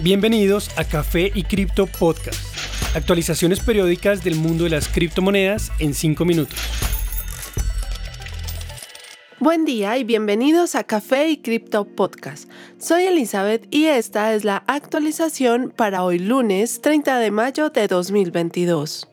Bienvenidos a Café y Cripto Podcast. Actualizaciones periódicas del mundo de las criptomonedas en 5 minutos. Buen día y bienvenidos a Café y Cripto Podcast. Soy Elizabeth y esta es la actualización para hoy lunes 30 de mayo de 2022.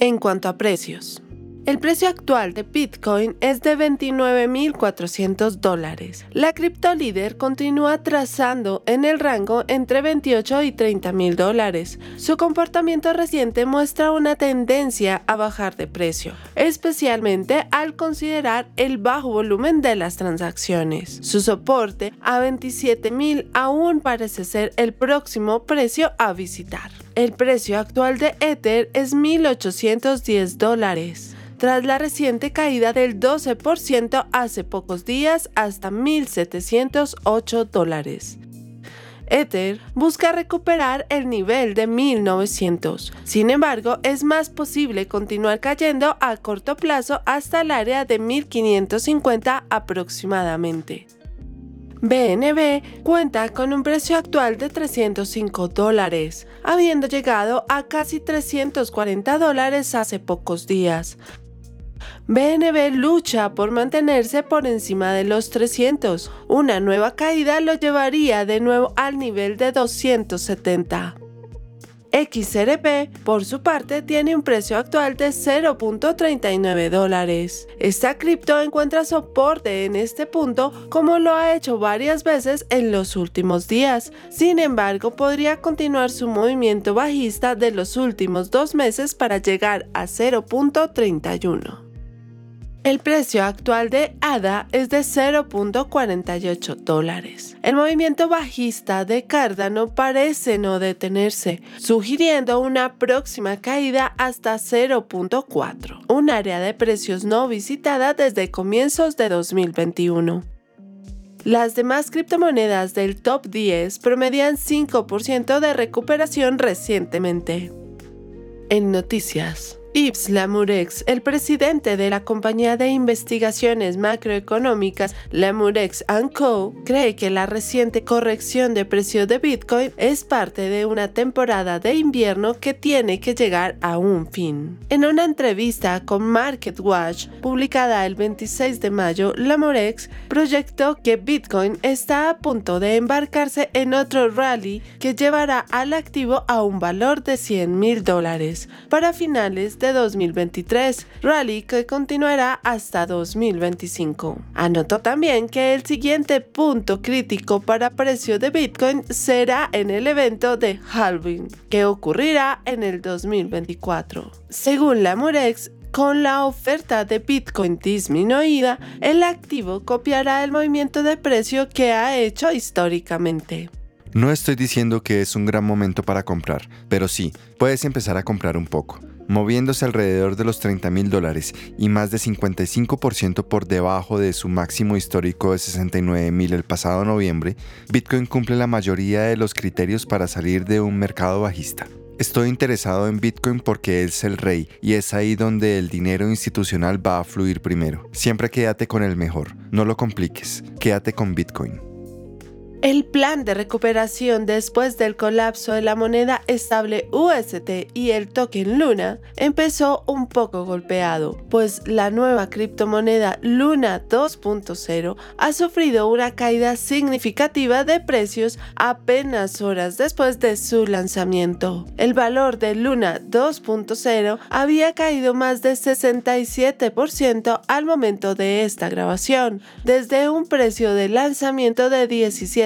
En cuanto a precios. El precio actual de Bitcoin es de 29.400 dólares. La criptolíder continúa trazando en el rango entre 28 y 30 mil dólares. Su comportamiento reciente muestra una tendencia a bajar de precio, especialmente al considerar el bajo volumen de las transacciones. Su soporte a 27.000 aún parece ser el próximo precio a visitar. El precio actual de Ether es 1.810 dólares tras la reciente caída del 12% hace pocos días hasta 1.708 dólares. Ether busca recuperar el nivel de 1900. Sin embargo, es más posible continuar cayendo a corto plazo hasta el área de 1550 aproximadamente. BNB cuenta con un precio actual de 305 dólares, habiendo llegado a casi 340 dólares hace pocos días. BNB lucha por mantenerse por encima de los 300. Una nueva caída lo llevaría de nuevo al nivel de 270. XRP, por su parte, tiene un precio actual de 0.39 dólares. Esta cripto encuentra soporte en este punto como lo ha hecho varias veces en los últimos días. Sin embargo, podría continuar su movimiento bajista de los últimos dos meses para llegar a 0.31. El precio actual de ADA es de 0.48 dólares. El movimiento bajista de Cardano parece no detenerse, sugiriendo una próxima caída hasta 0.4, un área de precios no visitada desde comienzos de 2021. Las demás criptomonedas del top 10 promedian 5% de recuperación recientemente. En noticias. Yves Lamurex, el presidente de la compañía de investigaciones macroeconómicas Lamurex Co., cree que la reciente corrección de precio de Bitcoin es parte de una temporada de invierno que tiene que llegar a un fin. En una entrevista con MarketWatch, publicada el 26 de mayo, Lamurex proyectó que Bitcoin está a punto de embarcarse en otro rally que llevará al activo a un valor de 100 mil dólares para finales de 2023, rally que continuará hasta 2025. Anotó también que el siguiente punto crítico para precio de Bitcoin será en el evento de halving, que ocurrirá en el 2024. Según la Murex, con la oferta de Bitcoin disminuida, el activo copiará el movimiento de precio que ha hecho históricamente. No estoy diciendo que es un gran momento para comprar, pero sí, puedes empezar a comprar un poco moviéndose alrededor de los 30 mil dólares y más de 55% por debajo de su máximo histórico de 69 mil el pasado noviembre, Bitcoin cumple la mayoría de los criterios para salir de un mercado bajista. Estoy interesado en Bitcoin porque es el rey y es ahí donde el dinero institucional va a fluir primero. Siempre quédate con el mejor, no lo compliques, quédate con Bitcoin. El plan de recuperación después del colapso de la moneda estable UST y el token Luna empezó un poco golpeado, pues la nueva criptomoneda Luna 2.0 ha sufrido una caída significativa de precios apenas horas después de su lanzamiento. El valor de Luna 2.0 había caído más de 67% al momento de esta grabación, desde un precio de lanzamiento de 17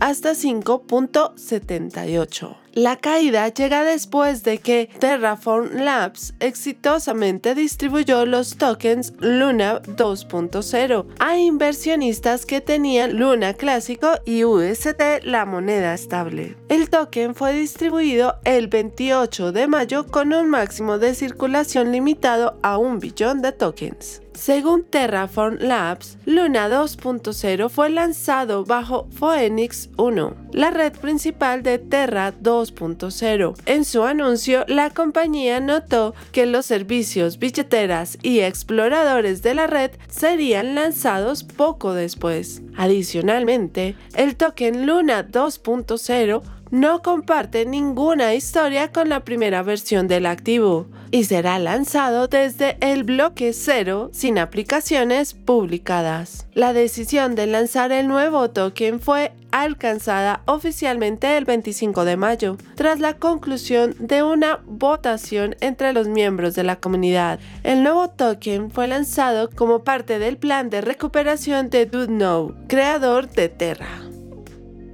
hasta 5.78. La caída llega después de que Terraform Labs exitosamente distribuyó los tokens Luna 2.0 a inversionistas que tenían Luna clásico y UST, la moneda estable. El token fue distribuido el 28 de mayo con un máximo de circulación limitado a un billón de tokens. Según Terraform Labs, Luna 2.0 fue lanzado bajo Phoenix 1, la red principal de Terra 2.0. En su anuncio, la compañía notó que los servicios, billeteras y exploradores de la red serían lanzados poco después. Adicionalmente, el token Luna 2.0 no comparte ninguna historia con la primera versión del activo y será lanzado desde el bloque cero sin aplicaciones publicadas. La decisión de lanzar el nuevo token fue alcanzada oficialmente el 25 de mayo, tras la conclusión de una votación entre los miembros de la comunidad. El nuevo token fue lanzado como parte del plan de recuperación de DoNow, creador de Terra.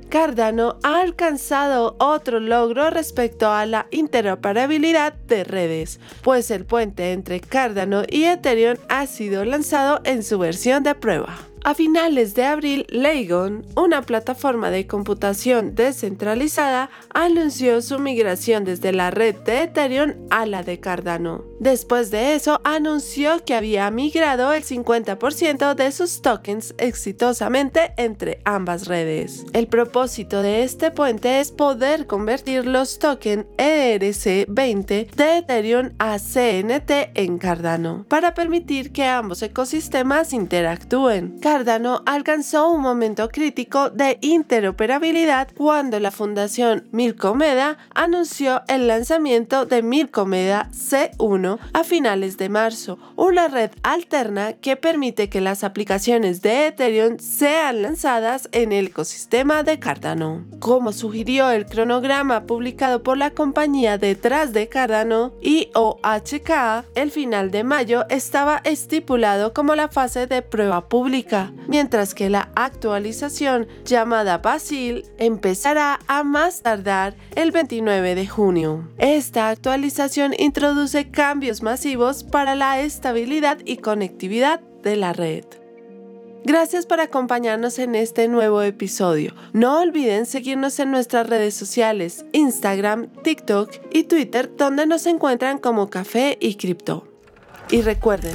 Cardano ha alcanzado otro logro respecto a la interoperabilidad de redes, pues el puente entre Cardano y Ethereum ha sido lanzado en su versión de prueba. A finales de abril, Legon, una plataforma de computación descentralizada, anunció su migración desde la red de Ethereum a la de Cardano. Después de eso, anunció que había migrado el 50% de sus tokens exitosamente entre ambas redes. El propósito de este puente es poder convertir los tokens ERC20 de Ethereum a CNT en Cardano, para permitir que ambos ecosistemas interactúen. Cardano alcanzó un momento crítico de interoperabilidad cuando la fundación Milcomeda anunció el lanzamiento de Milcomeda C1 a finales de marzo, una red alterna que permite que las aplicaciones de Ethereum sean lanzadas en el ecosistema de Cardano. Como sugirió el cronograma publicado por la compañía detrás de Cardano, IOHK, el final de mayo estaba estipulado como la fase de prueba pública mientras que la actualización llamada Basil empezará a más tardar el 29 de junio. Esta actualización introduce cambios masivos para la estabilidad y conectividad de la red. Gracias por acompañarnos en este nuevo episodio. No olviden seguirnos en nuestras redes sociales, Instagram, TikTok y Twitter, donde nos encuentran como Café y Cripto. Y recuerden,